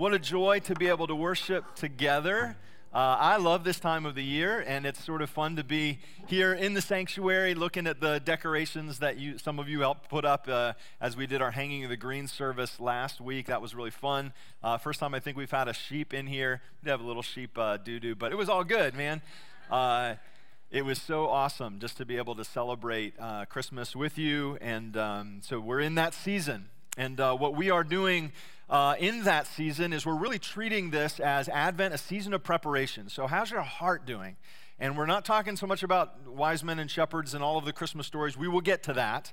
What a joy to be able to worship together. Uh, I love this time of the year, and it's sort of fun to be here in the sanctuary looking at the decorations that you, some of you helped put up uh, as we did our Hanging of the Green service last week. That was really fun. Uh, first time I think we've had a sheep in here. We did have a little sheep uh, doo doo, but it was all good, man. Uh, it was so awesome just to be able to celebrate uh, Christmas with you. And um, so we're in that season. And uh, what we are doing uh, in that season is we're really treating this as Advent, a season of preparation. So, how's your heart doing? And we're not talking so much about wise men and shepherds and all of the Christmas stories. We will get to that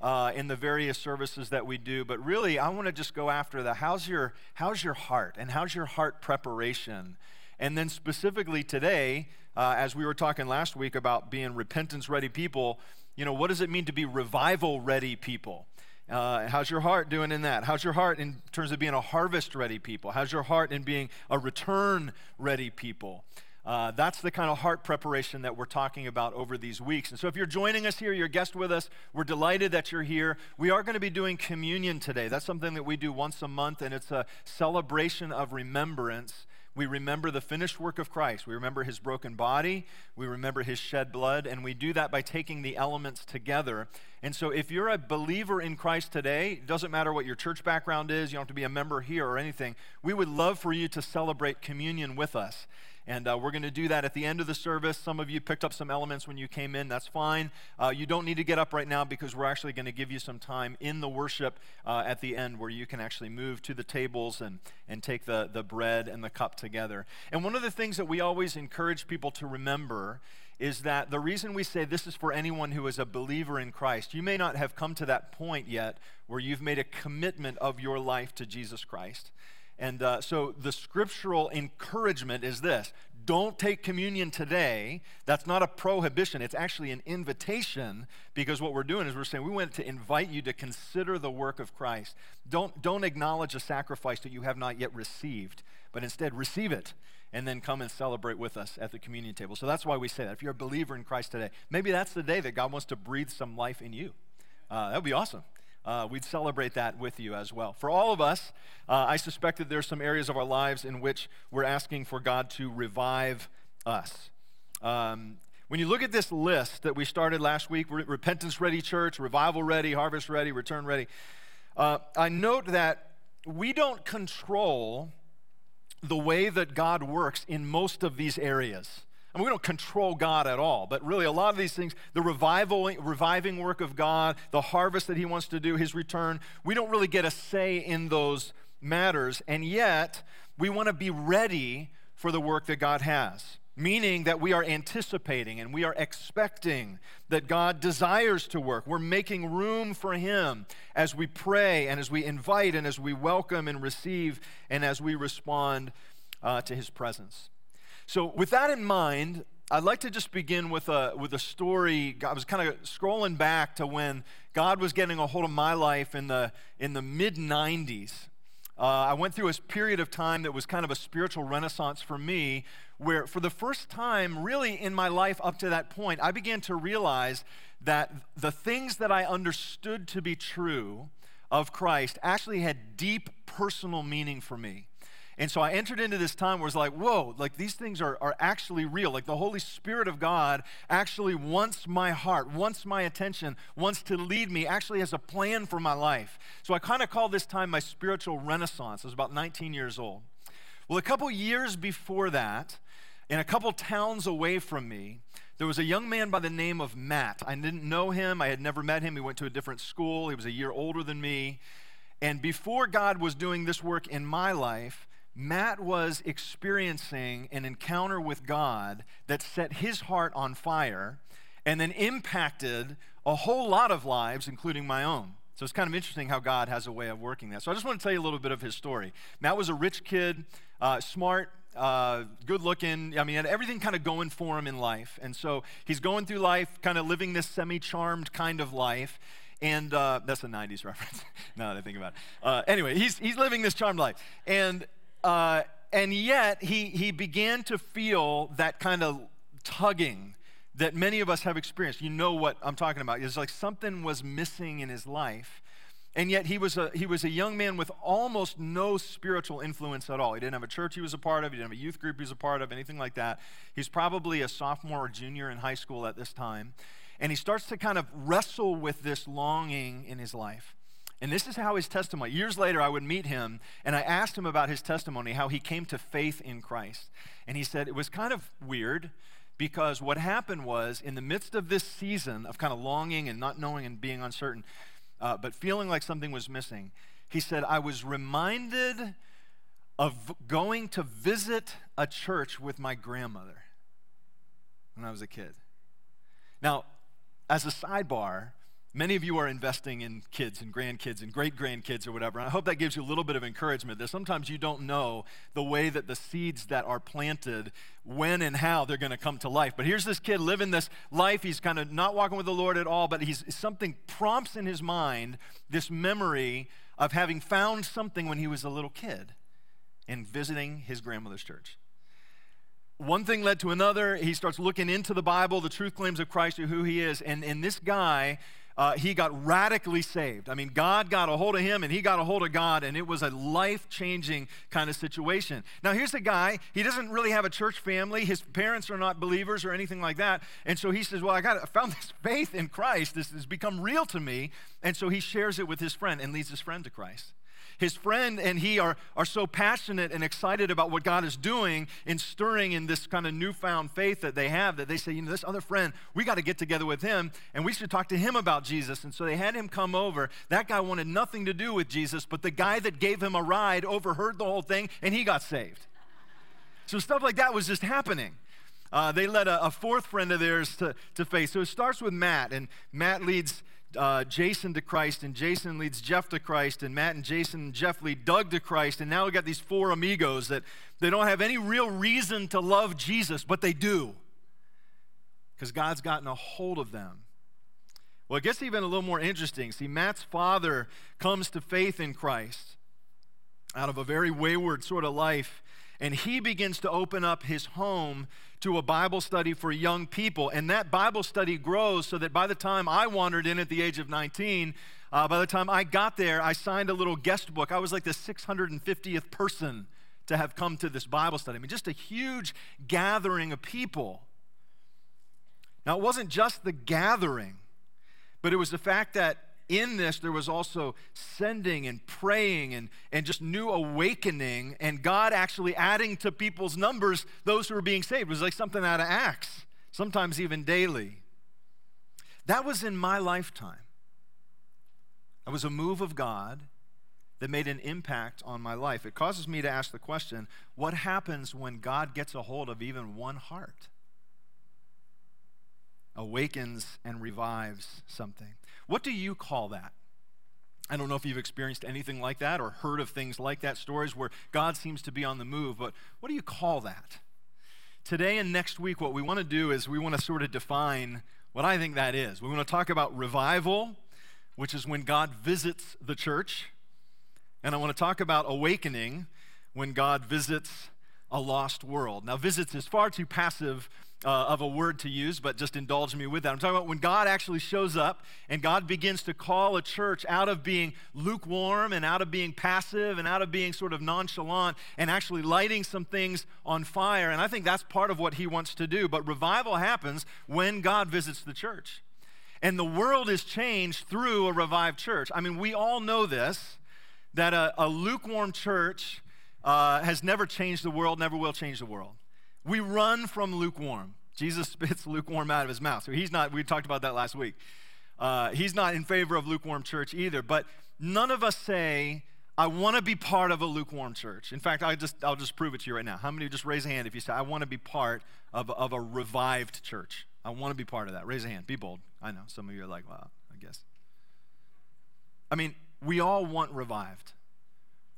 uh, in the various services that we do. But really, I want to just go after the how's your, how's your heart and how's your heart preparation? And then, specifically today, uh, as we were talking last week about being repentance ready people, you know, what does it mean to be revival ready people? Uh, how's your heart doing in that? How's your heart in terms of being a harvest ready people? How's your heart in being a return ready people? Uh, that's the kind of heart preparation that we're talking about over these weeks. And so, if you're joining us here, you're a guest with us, we're delighted that you're here. We are going to be doing communion today. That's something that we do once a month, and it's a celebration of remembrance we remember the finished work of Christ. We remember his broken body. We remember his shed blood. And we do that by taking the elements together. And so, if you're a believer in Christ today, it doesn't matter what your church background is, you don't have to be a member here or anything. We would love for you to celebrate communion with us. And uh, we're going to do that at the end of the service. Some of you picked up some elements when you came in. That's fine. Uh, you don't need to get up right now because we're actually going to give you some time in the worship uh, at the end where you can actually move to the tables and, and take the, the bread and the cup together. And one of the things that we always encourage people to remember is that the reason we say this is for anyone who is a believer in Christ, you may not have come to that point yet where you've made a commitment of your life to Jesus Christ. And uh, so the scriptural encouragement is this don't take communion today. That's not a prohibition, it's actually an invitation because what we're doing is we're saying we want to invite you to consider the work of Christ. Don't, don't acknowledge a sacrifice that you have not yet received, but instead receive it and then come and celebrate with us at the communion table. So that's why we say that. If you're a believer in Christ today, maybe that's the day that God wants to breathe some life in you. Uh, that would be awesome uh, we'd celebrate that with you as well. For all of us, uh, I suspect that there's some areas of our lives in which we're asking for God to revive us. Um, when you look at this list that we started last week repentance ready church, revival ready, harvest ready, return ready uh, I note that we don't control the way that God works in most of these areas. I mean, we don't control God at all, but really a lot of these things, the revival, reviving work of God, the harvest that He wants to do, His return, we don't really get a say in those matters. And yet, we want to be ready for the work that God has, meaning that we are anticipating and we are expecting that God desires to work. We're making room for Him as we pray and as we invite and as we welcome and receive and as we respond uh, to His presence. So, with that in mind, I'd like to just begin with a, with a story. I was kind of scrolling back to when God was getting a hold of my life in the, in the mid 90s. Uh, I went through a period of time that was kind of a spiritual renaissance for me, where for the first time, really in my life up to that point, I began to realize that the things that I understood to be true of Christ actually had deep personal meaning for me. And so I entered into this time where it's like, whoa, like these things are, are actually real. Like the Holy Spirit of God actually wants my heart, wants my attention, wants to lead me, actually has a plan for my life. So I kind of call this time my spiritual renaissance. I was about 19 years old. Well, a couple years before that, in a couple towns away from me, there was a young man by the name of Matt. I didn't know him, I had never met him. He went to a different school, he was a year older than me. And before God was doing this work in my life, Matt was experiencing an encounter with God that set his heart on fire and then impacted a whole lot of lives, including my own. So it's kind of interesting how God has a way of working that. So I just want to tell you a little bit of his story. Matt was a rich kid, uh, smart, uh, good looking. I mean, had everything kind of going for him in life. And so he's going through life, kind of living this semi charmed kind of life. And uh, that's a 90s reference now that I think about it. Uh, anyway, he's, he's living this charmed life. And uh, and yet, he, he began to feel that kind of tugging that many of us have experienced. You know what I'm talking about. It's like something was missing in his life. And yet he was, a, he was a young man with almost no spiritual influence at all. He didn't have a church he was a part of, he didn't have a youth group he was a part of, anything like that. He's probably a sophomore or junior in high school at this time. And he starts to kind of wrestle with this longing in his life. And this is how his testimony, years later, I would meet him and I asked him about his testimony, how he came to faith in Christ. And he said it was kind of weird because what happened was in the midst of this season of kind of longing and not knowing and being uncertain, uh, but feeling like something was missing, he said, I was reminded of going to visit a church with my grandmother when I was a kid. Now, as a sidebar, Many of you are investing in kids and grandkids and great grandkids or whatever. And I hope that gives you a little bit of encouragement that sometimes you don't know the way that the seeds that are planted, when and how they're going to come to life. But here's this kid living this life. He's kind of not walking with the Lord at all, but he's something prompts in his mind this memory of having found something when he was a little kid and visiting his grandmother's church one thing led to another. He starts looking into the Bible, the truth claims of Christ, who he is. And, and this guy uh, he got radically saved. I mean, God got a hold of him and he got a hold of God, and it was a life changing kind of situation. Now, here's a guy, he doesn't really have a church family. His parents are not believers or anything like that. And so he says, Well, I, got, I found this faith in Christ. This has become real to me. And so he shares it with his friend and leads his friend to Christ his friend and he are, are so passionate and excited about what God is doing and stirring in this kind of newfound faith that they have that they say, you know, this other friend, we got to get together with him and we should talk to him about Jesus. And so they had him come over. That guy wanted nothing to do with Jesus, but the guy that gave him a ride overheard the whole thing and he got saved. So stuff like that was just happening. Uh, they led a, a, fourth friend of theirs to, to faith. So it starts with Matt, and Matt leads uh, Jason to Christ, and Jason leads Jeff to Christ, and Matt and Jason and Jeff lead Doug to Christ, and now we got these four amigos that they don't have any real reason to love Jesus, but they do because God's gotten a hold of them. Well, it gets even a little more interesting. See, Matt's father comes to faith in Christ out of a very wayward sort of life, and he begins to open up his home to a Bible study for young people. And that Bible study grows so that by the time I wandered in at the age of 19, uh, by the time I got there, I signed a little guest book. I was like the 650th person to have come to this Bible study. I mean, just a huge gathering of people. Now, it wasn't just the gathering, but it was the fact that in this, there was also sending and praying and, and just new awakening, and God actually adding to people's numbers those who were being saved. It was like something out of Acts, sometimes even daily. That was in my lifetime. That was a move of God that made an impact on my life. It causes me to ask the question what happens when God gets a hold of even one heart? Awakens and revives something. What do you call that? I don't know if you've experienced anything like that or heard of things like that, stories where God seems to be on the move, but what do you call that? Today and next week, what we want to do is we want to sort of define what I think that is. We want to talk about revival, which is when God visits the church. And I want to talk about awakening, when God visits a lost world. Now, visits is far too passive uh, of a word to use, but just indulge me with that. I'm talking about when God actually shows up and God begins to call a church out of being lukewarm and out of being passive and out of being sort of nonchalant and actually lighting some things on fire. And I think that's part of what he wants to do. But revival happens when God visits the church. And the world is changed through a revived church. I mean, we all know this that a, a lukewarm church uh, has never changed the world, never will change the world. We run from lukewarm. Jesus spits lukewarm out of his mouth. So he's not, we talked about that last week. Uh, he's not in favor of lukewarm church either. But none of us say, I want to be part of a lukewarm church. In fact, I just, I'll just prove it to you right now. How many of you just raise a hand if you say, I want to be part of, of a revived church? I want to be part of that. Raise a hand. Be bold. I know. Some of you are like, well, I guess. I mean, we all want revived.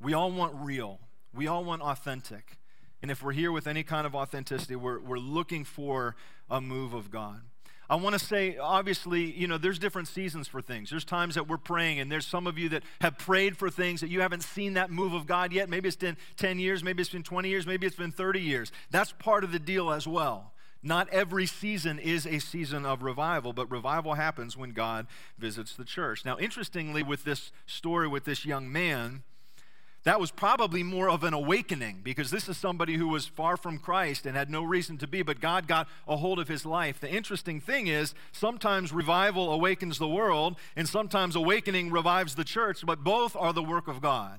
We all want real. We all want authentic. And if we're here with any kind of authenticity, we're, we're looking for a move of God. I want to say, obviously, you know, there's different seasons for things. There's times that we're praying, and there's some of you that have prayed for things that you haven't seen that move of God yet. Maybe it's been 10 years, maybe it's been 20 years, maybe it's been 30 years. That's part of the deal as well. Not every season is a season of revival, but revival happens when God visits the church. Now, interestingly, with this story with this young man, that was probably more of an awakening because this is somebody who was far from Christ and had no reason to be, but God got a hold of his life. The interesting thing is sometimes revival awakens the world, and sometimes awakening revives the church, but both are the work of God.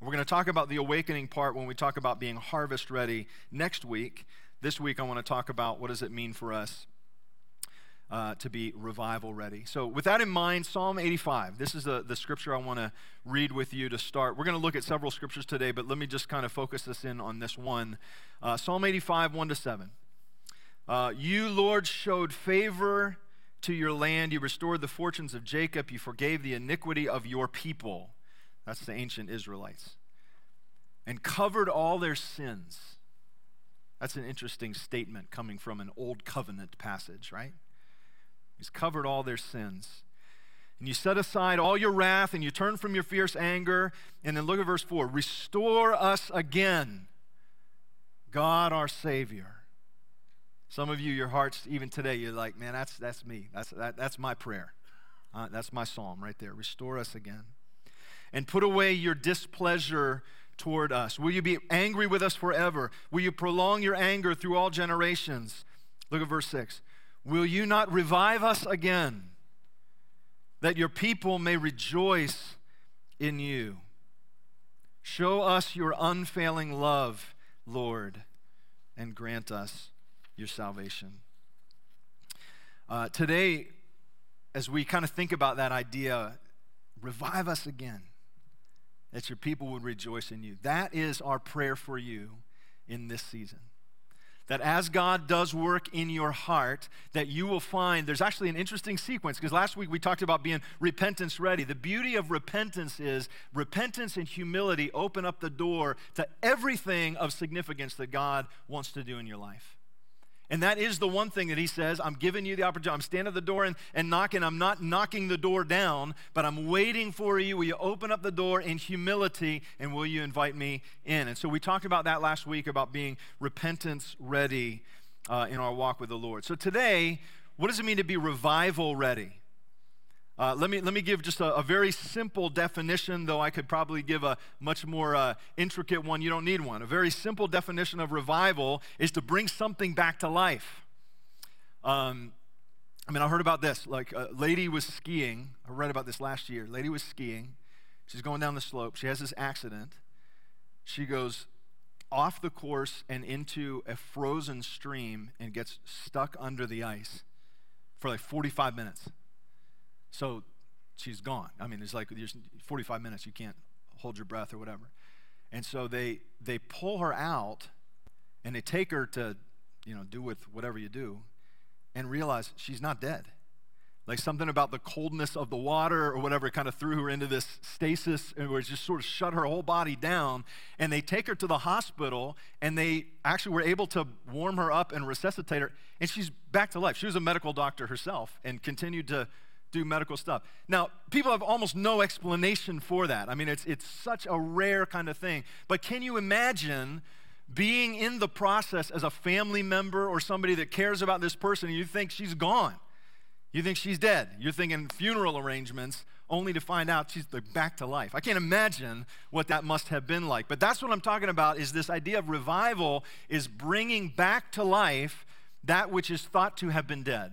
We're going to talk about the awakening part when we talk about being harvest ready next week. This week, I want to talk about what does it mean for us uh, to be revival ready. So, with that in mind, Psalm 85, this is the, the scripture I want to read with you to start. We're going to look at several scriptures today, but let me just kind of focus this in on this one. Uh, Psalm 85, 1 to 7. Uh, you, Lord, showed favor to your land. You restored the fortunes of Jacob. You forgave the iniquity of your people. That's the ancient Israelites. And covered all their sins. That's an interesting statement coming from an old covenant passage, right? He's covered all their sins. And you set aside all your wrath and you turn from your fierce anger. And then look at verse 4 Restore us again, God our Savior. Some of you, your hearts, even today, you're like, man, that's, that's me. That's, that, that's my prayer. Uh, that's my psalm right there. Restore us again. And put away your displeasure toward us. Will you be angry with us forever? Will you prolong your anger through all generations? Look at verse 6. Will you not revive us again, that your people may rejoice in you? Show us your unfailing love, Lord, and grant us your salvation. Uh, today, as we kind of think about that idea, revive us again, that your people would rejoice in you. That is our prayer for you in this season that as God does work in your heart, that you will find there's actually an interesting sequence because last week we talked about being repentance ready. The beauty of repentance is repentance and humility open up the door to everything of significance that God wants to do in your life. And that is the one thing that he says I'm giving you the opportunity. I'm standing at the door and, and knocking. I'm not knocking the door down, but I'm waiting for you. Will you open up the door in humility and will you invite me in? And so we talked about that last week about being repentance ready uh, in our walk with the Lord. So today, what does it mean to be revival ready? Uh, let, me, let me give just a, a, very simple definition, though I could probably give a much more uh, intricate one. You don't need one. A very simple definition of revival is to bring something back to life. Um, I mean, I heard about this. Like, a lady was skiing. I read about this last year. Lady was skiing. She's going down the slope. She has this accident. She goes off the course and into a frozen stream and gets stuck under the ice for like 45 minutes. So she's gone. I mean, it's like 45 minutes, you can't hold your breath or whatever. And so they, they pull her out and they take her to, you know, do with whatever you do and realize she's not dead. Like something about the coldness of the water or whatever kind of threw her into this stasis and was just sort of shut her whole body down. And they take her to the hospital and they actually were able to warm her up and resuscitate her. And she's back to life. She was a medical doctor herself and continued to do medical stuff. Now, people have almost no explanation for that. I mean, it's, it's such a rare kind of thing. But can you imagine being in the process as a family member or somebody that cares about this person and you think she's gone? You think she's dead. You're thinking funeral arrangements only to find out she's back to life. I can't imagine what that must have been like. But that's what I'm talking about is this idea of revival is bringing back to life that which is thought to have been dead.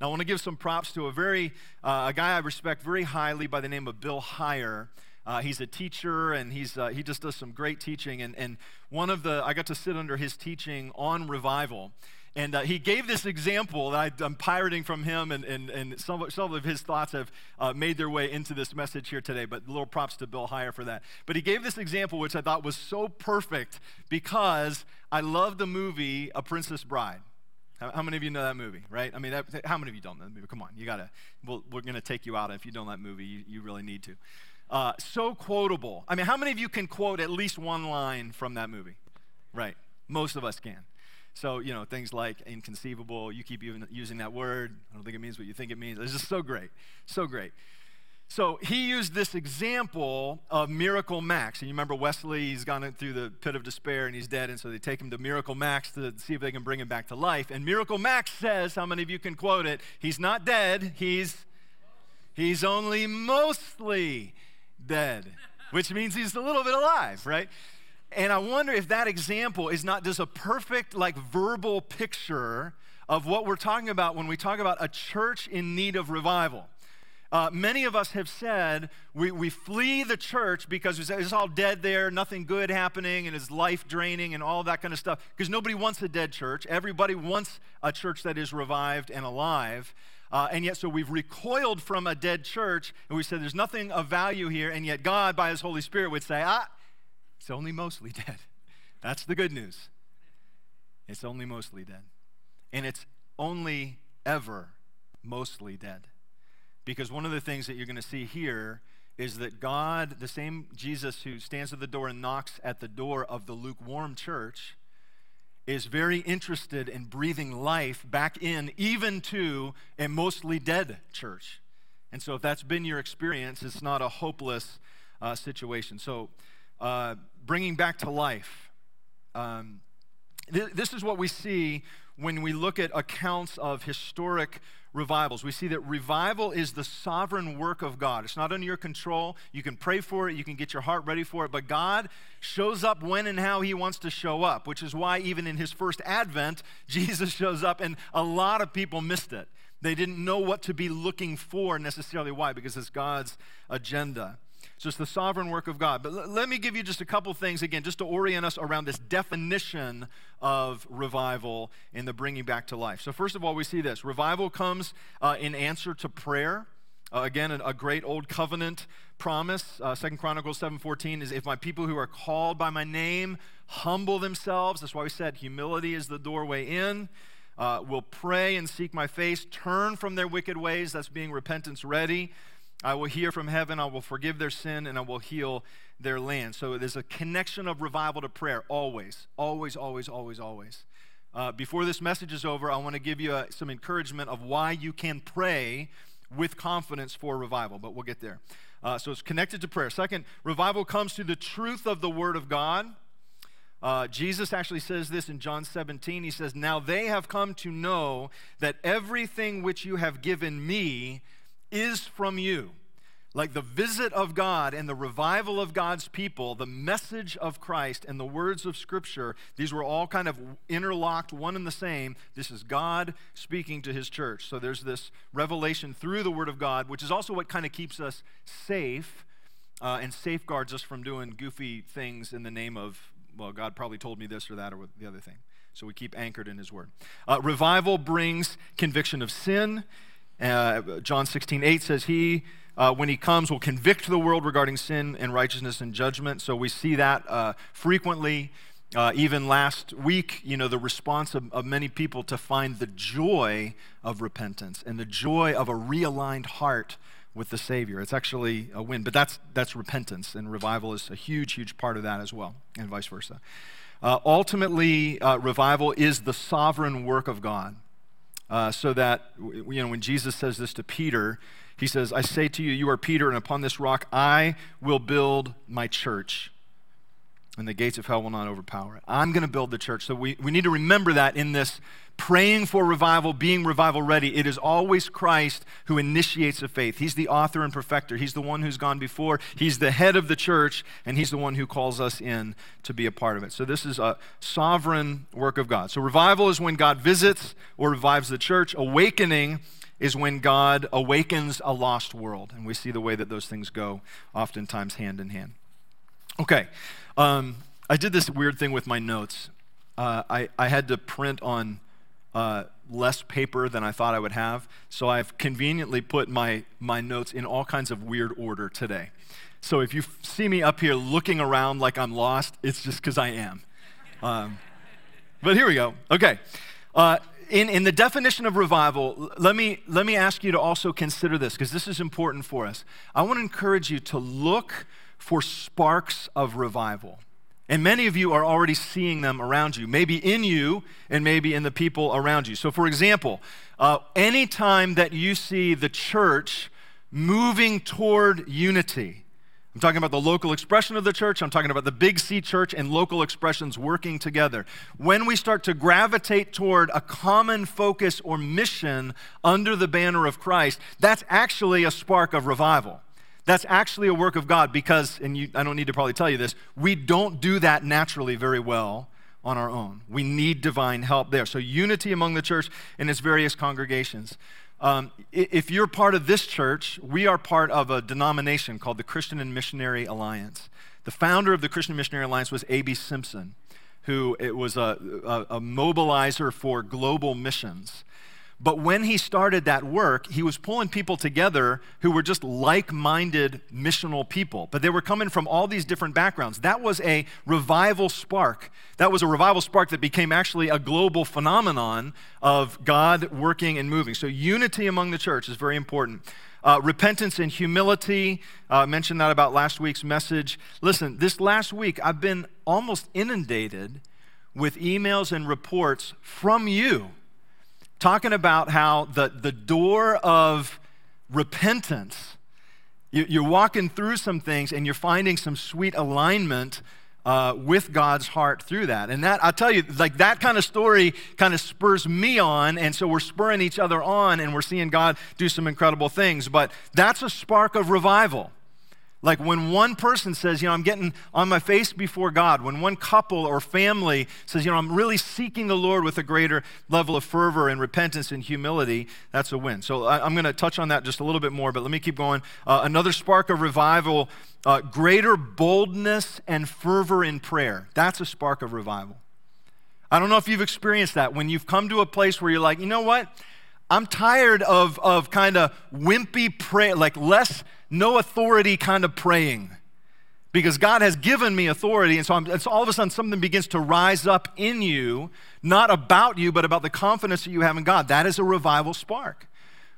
Now, I want to give some props to a very uh, a guy I respect very highly by the name of Bill Hyer. Uh, he's a teacher and he's, uh, he just does some great teaching. And, and one of the, I got to sit under his teaching on revival. And uh, he gave this example that I, am pirating from him, and, and, and some, some of his thoughts have uh, made their way into this message here today. But little props to Bill Hyer for that. But he gave this example, which I thought was so perfect because I love the movie A Princess Bride. How, many of you know that movie, right? I mean, that, how many of you don't know that movie? Come on, you gotta, we we are gonna take you out. If you don't know that movie, you, you really need to. Uh, so quotable. I mean, how many of you can quote at least one line from that movie? Right, most of us can. So, you know, things like inconceivable, you keep using that word. I don't think it means what you think it means. It's just so great, so great. So he used this example of Miracle Max. And you remember Westley, he's gone through the pit of despair and he's dead. And so they take him to Miracle Max to see if they can bring him back to life. And Miracle Max says, how many of you can quote it? He's not dead, he's, he's only mostly dead, which means he's a little bit alive, right? And I wonder if that example is not just a perfect, like, verbal picture of what we're talking about when we talk about a church in need of revival. Uh, many of us have said we, we flee the church because it's all dead there, nothing good happening, and it's life draining and all that kind of stuff. Because nobody wants a dead church. Everybody wants a church that is revived and alive. Uh, and yet, so we've recoiled from a dead church and we said there's nothing of value here. And yet, God, by His Holy Spirit, would say, ah, it's only mostly dead. That's the good news. It's only mostly dead. And it's only ever mostly dead. Because one of the things that you're going to see here is that God, the same Jesus who stands at the door and knocks at the door of the lukewarm church, is very interested in breathing life back in, even to a mostly dead church. And so, if that's been your experience, it's not a hopeless uh, situation. So, uh, bringing back to life. Um, th- this is what we see when we look at accounts of historic revivals. We see that revival is the sovereign work of God. It's not under your control. You can pray for it, you can get your heart ready for it, but God shows up when and how He wants to show up, which is why even in His first advent, Jesus shows up, and a lot of people missed it. They didn't know what to be looking for necessarily. Why? Because it's God's agenda. It's the sovereign work of God. But l- let me give you just a couple things again, just to orient us around this definition of revival and the bringing back to life. So, first of all, we see this revival comes uh, in answer to prayer. Uh, again, a, a, great old covenant promise. Uh, Second Chronicles 7:14 is, "If my people who are called by my name humble themselves," that's why we said humility is the doorway in. Uh, will pray and seek my face, turn from their wicked ways. That's being repentance ready. I will hear from heaven, I will forgive their sin, and I will heal their land. So there's a connection of revival to prayer, always, always, always, always, always. Uh, before this message is over, I want to give you uh, some encouragement of why you can pray with confidence for revival, but we'll get there. Uh, so it's connected to prayer. Second, revival comes to the truth of the Word of God. Uh, Jesus actually says this in John 17. He says, Now they have come to know that everything which you have given me is from you. Like the visit of God and the revival of God's people, the message of Christ and the words of Scripture, these were all kind of interlocked, one and the same. This is God speaking to his church. So there's this revelation through the Word of God, which is also what kind of keeps us safe uh, and safeguards us from doing goofy things in the name of, well, God probably told me this or that or the other thing. So we keep anchored in his Word. Uh, revival brings conviction of sin. Uh, John 16, 8 says, He, uh, when He comes, will convict the world regarding sin and righteousness and judgment. So we see that uh, frequently. Uh, even last week, you know, the response of, of many people to find the joy of repentance and the joy of a realigned heart with the Savior. It's actually a win, but that's, that's repentance, and revival is a huge, huge part of that as well, and vice versa. Uh, ultimately, uh, revival is the sovereign work of God. Uh, so that, you know, when Jesus says this to Peter, he says, I say to you, you are Peter, and upon this rock I will build my church, and the gates of hell will not overpower it. I'm going to build the church. So we, we need to remember that in this praying for revival, being revival ready. It is always Christ who initiates a faith. He's the author and perfecter. He's the one who's gone before. He's the head of the church, and He's the one who calls us in to be a part of it. So this is a sovereign work of God. So revival is when God visits or revives the church. Awakening is when God awakens a lost world. And we see the way that those things go oftentimes hand in hand. Okay. Um, I did this weird thing with my notes. Uh, I, I had to print on uh, less paper than I thought I would have. So I've conveniently put my, my notes in all kinds of weird order today. So if you see me up here looking around like I'm lost, it's just because I am. Um, but here we go. Okay. Uh, in, in the definition of revival, let me, let me ask you to also consider this because this is important for us. I want to encourage you to look for sparks of revival. And many of you are already seeing them around you, maybe in you and maybe in the people around you. So, for example, uh, anytime that you see the church moving toward unity. I'm talking about the local expression of the church. I'm talking about the Big C church and local expressions working together. When we start to gravitate toward a common focus or mission under the banner of Christ, that's actually a spark of revival. That's actually a work of God because, and you, I don't need to probably tell you this, we don't do that naturally very well on our own. We need divine help there. So, unity among the church and its various congregations. Um, if you're part of this church, we are part of a denomination called the Christian and Missionary Alliance. The founder of the Christian and Missionary Alliance was A.B. Simpson, who it was a, a, a mobilizer for global missions. But when he started that work, he was pulling people together who were just like minded missional people. But they were coming from all these different backgrounds. That was a revival spark. That was a revival spark that became actually a global phenomenon of God working and moving. So, unity among the church is very important. Uh, repentance and humility, uh, mentioned that about last week's message. Listen, this last week, I've been almost inundated with emails and reports from you talking about how the, the door of repentance, you, are walking through some things and you're finding some sweet alignment uh, with God's heart through that. And that, i tell you, like that kind of story kind of spurs me on. And so we're spurring each other on and we're seeing God do some incredible things. But that's a spark of revival. Like when one person says, you know, I'm getting on my face before God, when one couple or family says, you know, I'm really seeking the Lord with a greater level of fervor and repentance and humility, that's a win. So I, am going to touch on that just a little bit more, but let me keep going. Uh, another spark of revival, uh, greater boldness and fervor in prayer. That's a spark of revival. I don't know if you've experienced that when you've come to a place where you're like, you know what? I'm tired of, of kind of wimpy prayer, like less no authority kind of praying because God has given me authority. And so, I'm, all of a sudden something begins to rise up in you, not about you, but about the confidence that you have in God. That is a revival spark.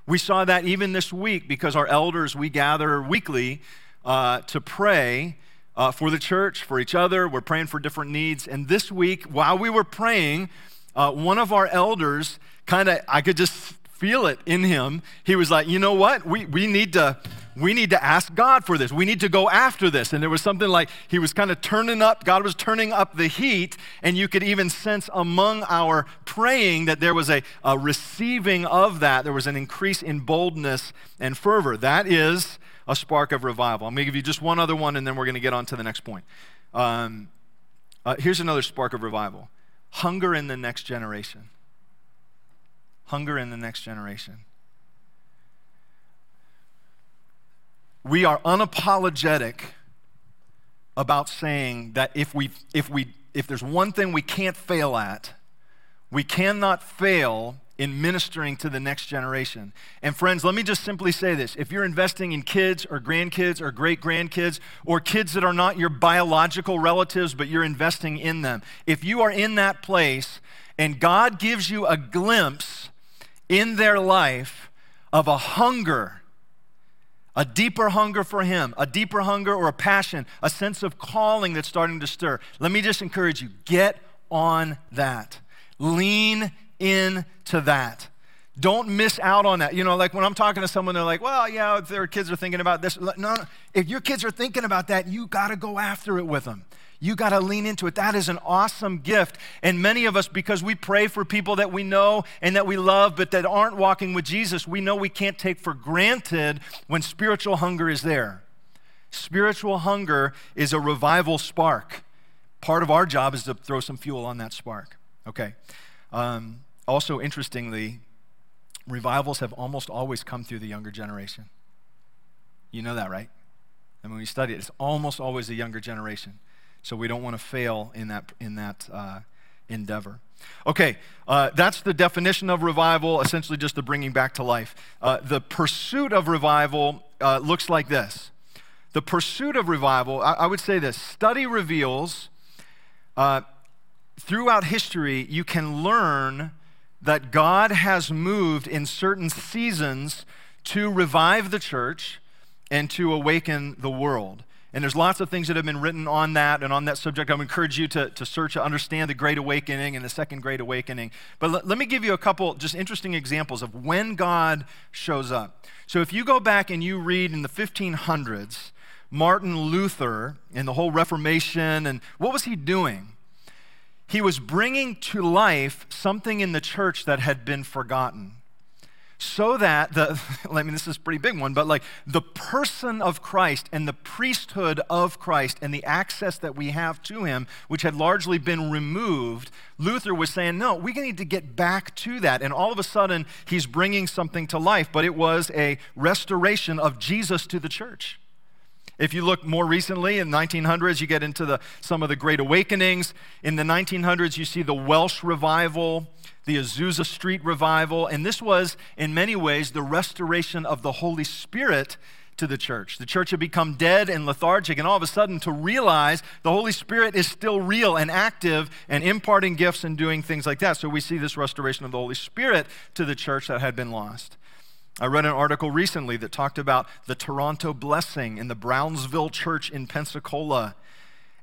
We saw that even this week because our elders, we gather weekly uh, to pray uh, for the church, for each other. We're praying for different needs. And this week, while we were praying, uh, one of our elders kind of, I could just feel it in him. He was like, you know what? We, we, need to, we need to ask God for this. We need to go after this. And there was something like he was kind of turning up, God was turning up the heat, and you could even sense among our praying that there was a, a receiving of that. There was an increase in boldness and fervor. That is a spark of revival. I'm going to give you just one other one, and then we're going to get on to the next point. Um, uh, here's another spark of revival hunger in the next generation hunger in the next generation. We are unapologetic about saying that if we if we if there's one thing we can't fail at, we cannot fail in ministering to the next generation. And friends, let me just simply say this. If you're investing in kids or grandkids or great grandkids or kids that are not your biological relatives, but you're investing in them, if you are in that place and God gives you a glimpse in their life of a hunger, a deeper hunger for Him, a deeper hunger or a passion, a sense of calling that's starting to stir. Let me just encourage you get on that. Lean into that. Don't miss out on that. You know, like when I'm talking to someone, they're like, well, yeah, their kids are thinking about this. No, no. If your kids are thinking about that, you got to go after it with them. You got to lean into it. That is an awesome gift. And many of us, because we pray for people that we know and that we love, but that aren't walking with Jesus, we know we can't take for granted when spiritual hunger is there. Spiritual hunger is a revival spark. Part of our job is to throw some fuel on that spark. Okay. Um, also, interestingly, revivals have almost always come through the younger generation. You know that, right? And when we study it, it's almost always the younger generation. So we don't want to fail in that, in that uh, endeavor. Okay, uh, that's the definition of revival, essentially just the bringing back to life. Uh, the pursuit of revival uh, looks like this. The pursuit of revival, I, I would say this study reveals uh, throughout history, you can learn that God has moved in certain seasons to revive the church and to awaken the world. And there's lots of things that have been written on that and on that subject. I would encourage you to, to search to understand the Great Awakening and the Second Great Awakening. But let, let me give you a couple just interesting examples of when God shows up. So if you go back and you read in the 1500s, Martin Luther and the whole Reformation, and what was he doing? He was bringing to life something in the church that had been forgotten. So that the i mean this is a pretty big one but like the person of christ and the priesthood of christ and the access that we have to him which had largely been removed luther was saying no we need to get back to that. And all of a sudden he's bringing something to life but it was a restoration of jesus to the church if you look more recently in the 1900s, you get into the, some of the great awakenings. In the 1900s, you see the Welsh revival the Azusa Street revival, and this was, in many ways, the restoration of the Holy Spirit to the church. The church had become dead and lethargic, and all of a sudden, to realize the Holy Spirit is still real and active and imparting gifts and doing things like that. So we see this restoration of the Holy Spirit to the church that had been lost. I read an article recently that talked about the Toronto blessing in the Brownsville church in Pensacola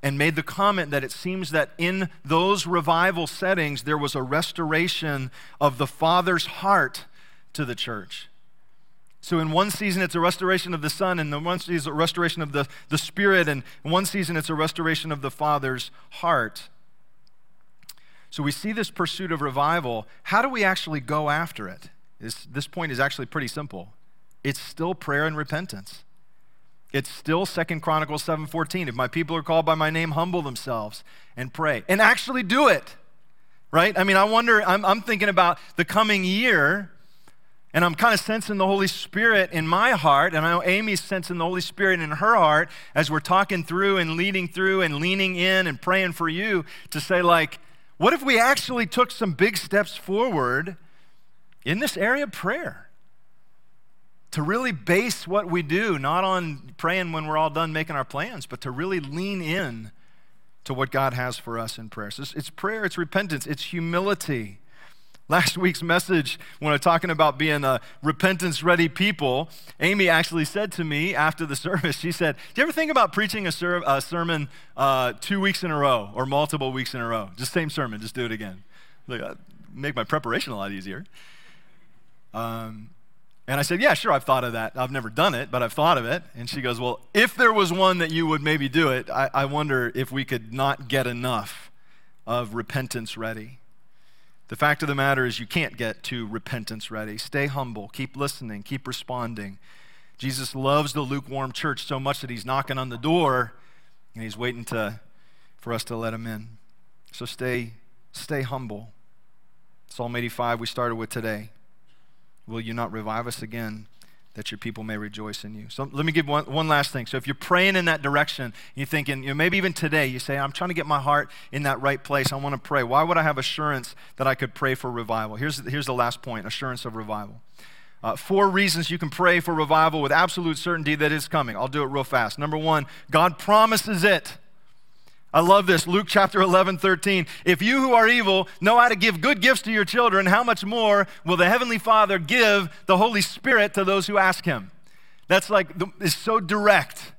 and made the comment that it seems that in those revival settings, there was a restoration of the Father's heart to the church. So, in one season, it's a restoration of the Son, and in one season, it's a restoration of the, the Spirit, and in one season, it's a restoration of the Father's heart. So, we see this pursuit of revival. How do we actually go after it? This, this point is actually pretty simple it's still prayer and repentance. It's still Second Chronicles 7:14. If my people are called by my name, humble themselves and pray. And actually do it. Right? I mean, I wonder, I'm, I'm thinking about the coming year, and I'm kind of sensing the Holy Spirit in my heart, and I know Amy's sensing the Holy Spirit in her heart as we're talking through and leading through and leaning in and praying for you to say, like, what if we actually took some big steps forward in this area of prayer? to really base what we do not on praying when we're all done making our plans, but to really lean in to what God has for us in prayer. So it's, it's prayer, it's repentance, it's humility. Last week's message, when I was talking about being a repentance ready people, Amy actually said to me after the service, she said, Do you ever think about preaching a, ser- a sermon uh, two weeks in a row or multiple weeks in a row? Just same sermon, just do it again. Like, make my preparation a lot easier. Um, and I said, Yeah, sure, I've thought of that. I've never done it, but I've thought of it. And she goes, Well, if there was one that you would maybe do it, I, I wonder if we could not get enough of repentance ready. The fact of the matter is, you can't get to repentance ready. Stay humble, keep listening, keep responding. Jesus loves the lukewarm church so much that he's knocking on the door and he's waiting to, for us to let him in. So stay, stay humble. Psalm 85 we started with today. Will you not revive us again that your people may rejoice in you? So let me give one, one last thing. So if you're praying in that direction, you're thinking, you know, maybe even today, you say, I'm trying to get my heart in that right place. I want to pray. Why would I have assurance that I could pray for revival? Here's, here's the last point assurance of revival. Uh, four reasons you can pray for revival with absolute certainty that it's coming. I'll do it real fast. Number one, God promises it. I love this. Luke chapter 11, 13. If you who are evil know how to give good gifts to your children, how much more will the Heavenly Father give the Holy Spirit to those who ask Him? That's like, it's so direct.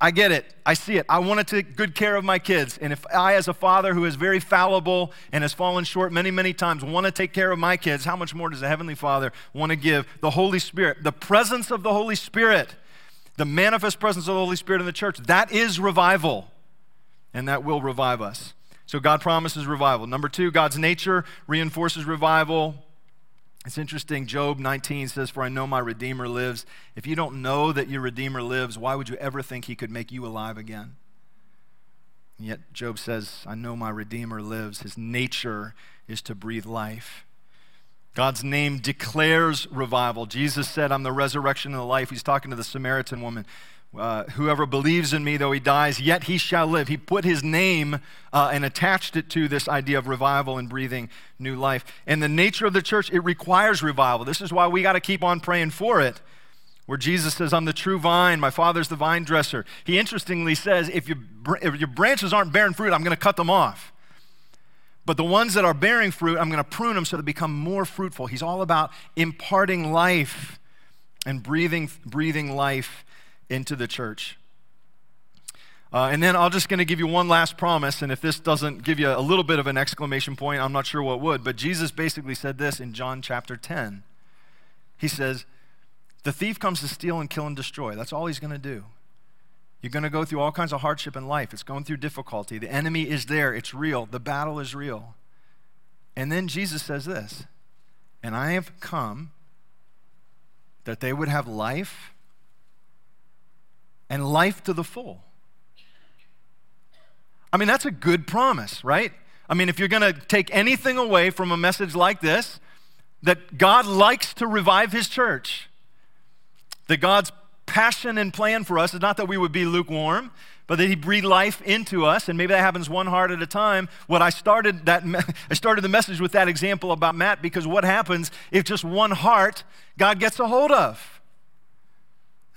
I get it. I see it. I want to take good care of my kids. And if I, as a father who is very fallible and has fallen short many, many times, want to take care of my kids, how much more does the Heavenly Father want to give the Holy Spirit? The presence of the Holy Spirit, the manifest presence of the Holy Spirit in the church, that is revival and that will revive us. So God promises revival. Number two, God's nature reinforces revival. It's interesting. Job 19 says, For I know my Redeemer lives. If you don't know that your Redeemer lives, why would you ever think he could make you alive again? And yet, Job says, I know my Redeemer lives. His nature is to breathe life. God's name declares revival. Jesus said, I'm the resurrection and the life. He's talking to the Samaritan woman. Uh, whoever believes in me, though he dies, yet he shall live. He put his name uh, and attached it to this idea of revival and breathing new life. And the nature of the church, it requires revival. This is why we got to keep on praying for it. Where Jesus says, I'm the true vine, my father's the vine dresser. He interestingly says, if, you, if your branches aren't bearing fruit, I'm going to cut them off. But the ones that are bearing fruit, I'm going to prune them so they become more fruitful. He's all about imparting life and breathing, breathing life into the church. Uh, and then I'm just going to give you one last promise. And if this doesn't give you a little bit of an exclamation point, I'm not sure what would. But Jesus basically said this in John chapter 10. He says, The thief comes to steal and kill and destroy. That's all he's going to do. You're going to go through all kinds of hardship in life. It's going through difficulty. The enemy is there, it's real. The battle is real. And then Jesus says this And I have come that they would have life and life to the full. I mean, that's a good promise, right? I mean, if you're going to take anything away from a message like this, that God likes to revive his church, that God's passion and plan for us is not that we would be lukewarm, but that he breathe life into us and maybe that happens one heart at a time what i started that i started the message with that example about matt because what happens if just one heart god gets a hold of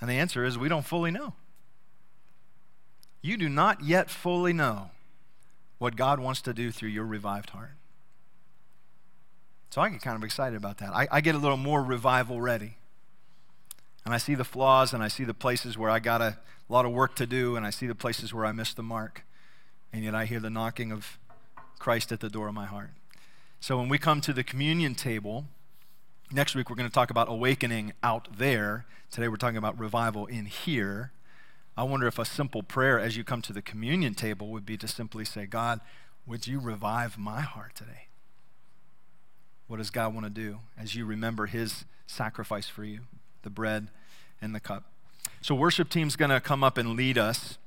and the answer is we don't fully know you do not yet fully know what God wants to do through your revived heart. So I get kind of excited about that. I, I, get a little more revival ready. And I see the flaws and I see the places where I got a lot of work to do and I see the places where I missed the mark. And yet I hear the knocking of Christ at the door of my heart. So when we come to the communion table, next week we're going to talk about awakening out there. Today we're talking about revival in here. I wonder if a simple prayer as you come to the communion table would be to simply say, God, would you revive my heart today? What does God want to do as you remember his sacrifice for you, the bread and the cup? So, worship team's going to come up and lead us.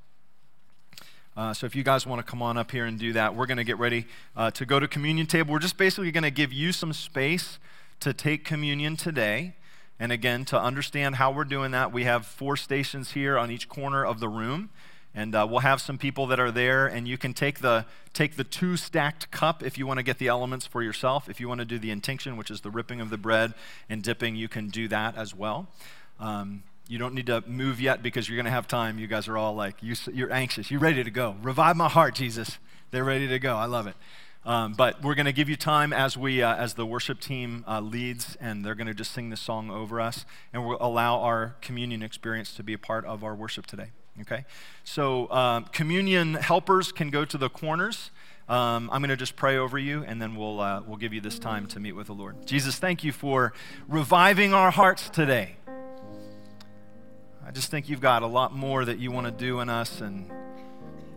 Uh, so, if you guys want to come on up here and do that, we're going to get ready uh, to go to communion table. We're just basically going to give you some space to take communion today. And again, to understand how we're doing that, we have four stations here on each corner of the room. And uh, we'll have some people that are there, and you can take the, take the two stacked cup if you want to get the elements for yourself. If you want to do the intinction, which is the ripping of the bread and dipping, you can do that as well. Um, you don't need to move yet because you're going to have time. You guys are all like, you, you're anxious. You're ready to go. Revive my heart, Jesus. They're ready to go. I love it. Um, but we're going to give you time as we, uh, as the worship team uh, leads, and they're going to just sing this song over us, and we'll allow our communion experience to be a part of our worship today. Okay, so um, communion helpers can go to the corners. Um, I'm going to just pray over you, and then we'll uh, we'll give you this time to meet with the Lord. Jesus, thank you for reviving our hearts today. I just think you've got a lot more that you want to do in us, and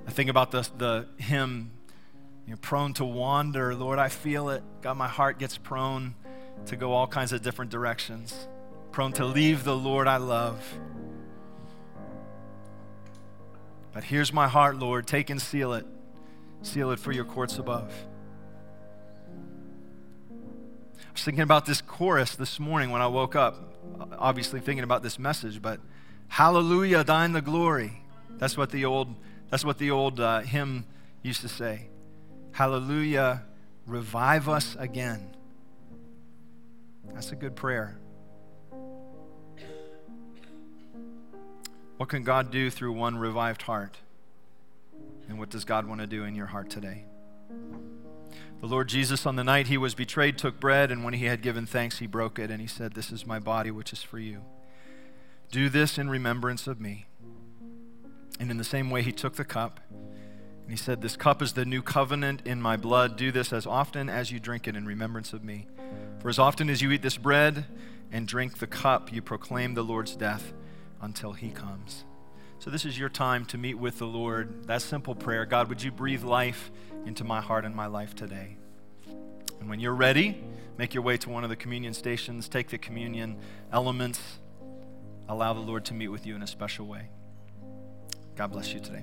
I think about the the hymn you're prone to wander. Lord, I feel it. God, my heart gets prone to go all kinds of different directions, prone to leave the Lord I love. But here's my heart, Lord. Take and seal it. Seal it for your courts above. I was thinking about this chorus this morning when I woke up, obviously thinking about this message, but hallelujah, thine the glory. That's what the old, that's what the old uh, hymn used to say. Hallelujah, revive us again. That's a good prayer. What can God do through one revived heart? And what does God want to do in your heart today? The Lord Jesus, on the night he was betrayed, took bread, and when he had given thanks, he broke it, and he said, This is my body, which is for you. Do this in remembrance of me. And in the same way, he took the cup. And he said, This cup is the new covenant in my blood. Do this as often as you drink it in remembrance of me. For as often as you eat this bread and drink the cup, you proclaim the Lord's death until he comes. So, this is your time to meet with the Lord. That simple prayer God, would you breathe life into my heart and my life today? And when you're ready, make your way to one of the communion stations, take the communion elements, allow the Lord to meet with you in a special way. God bless you today.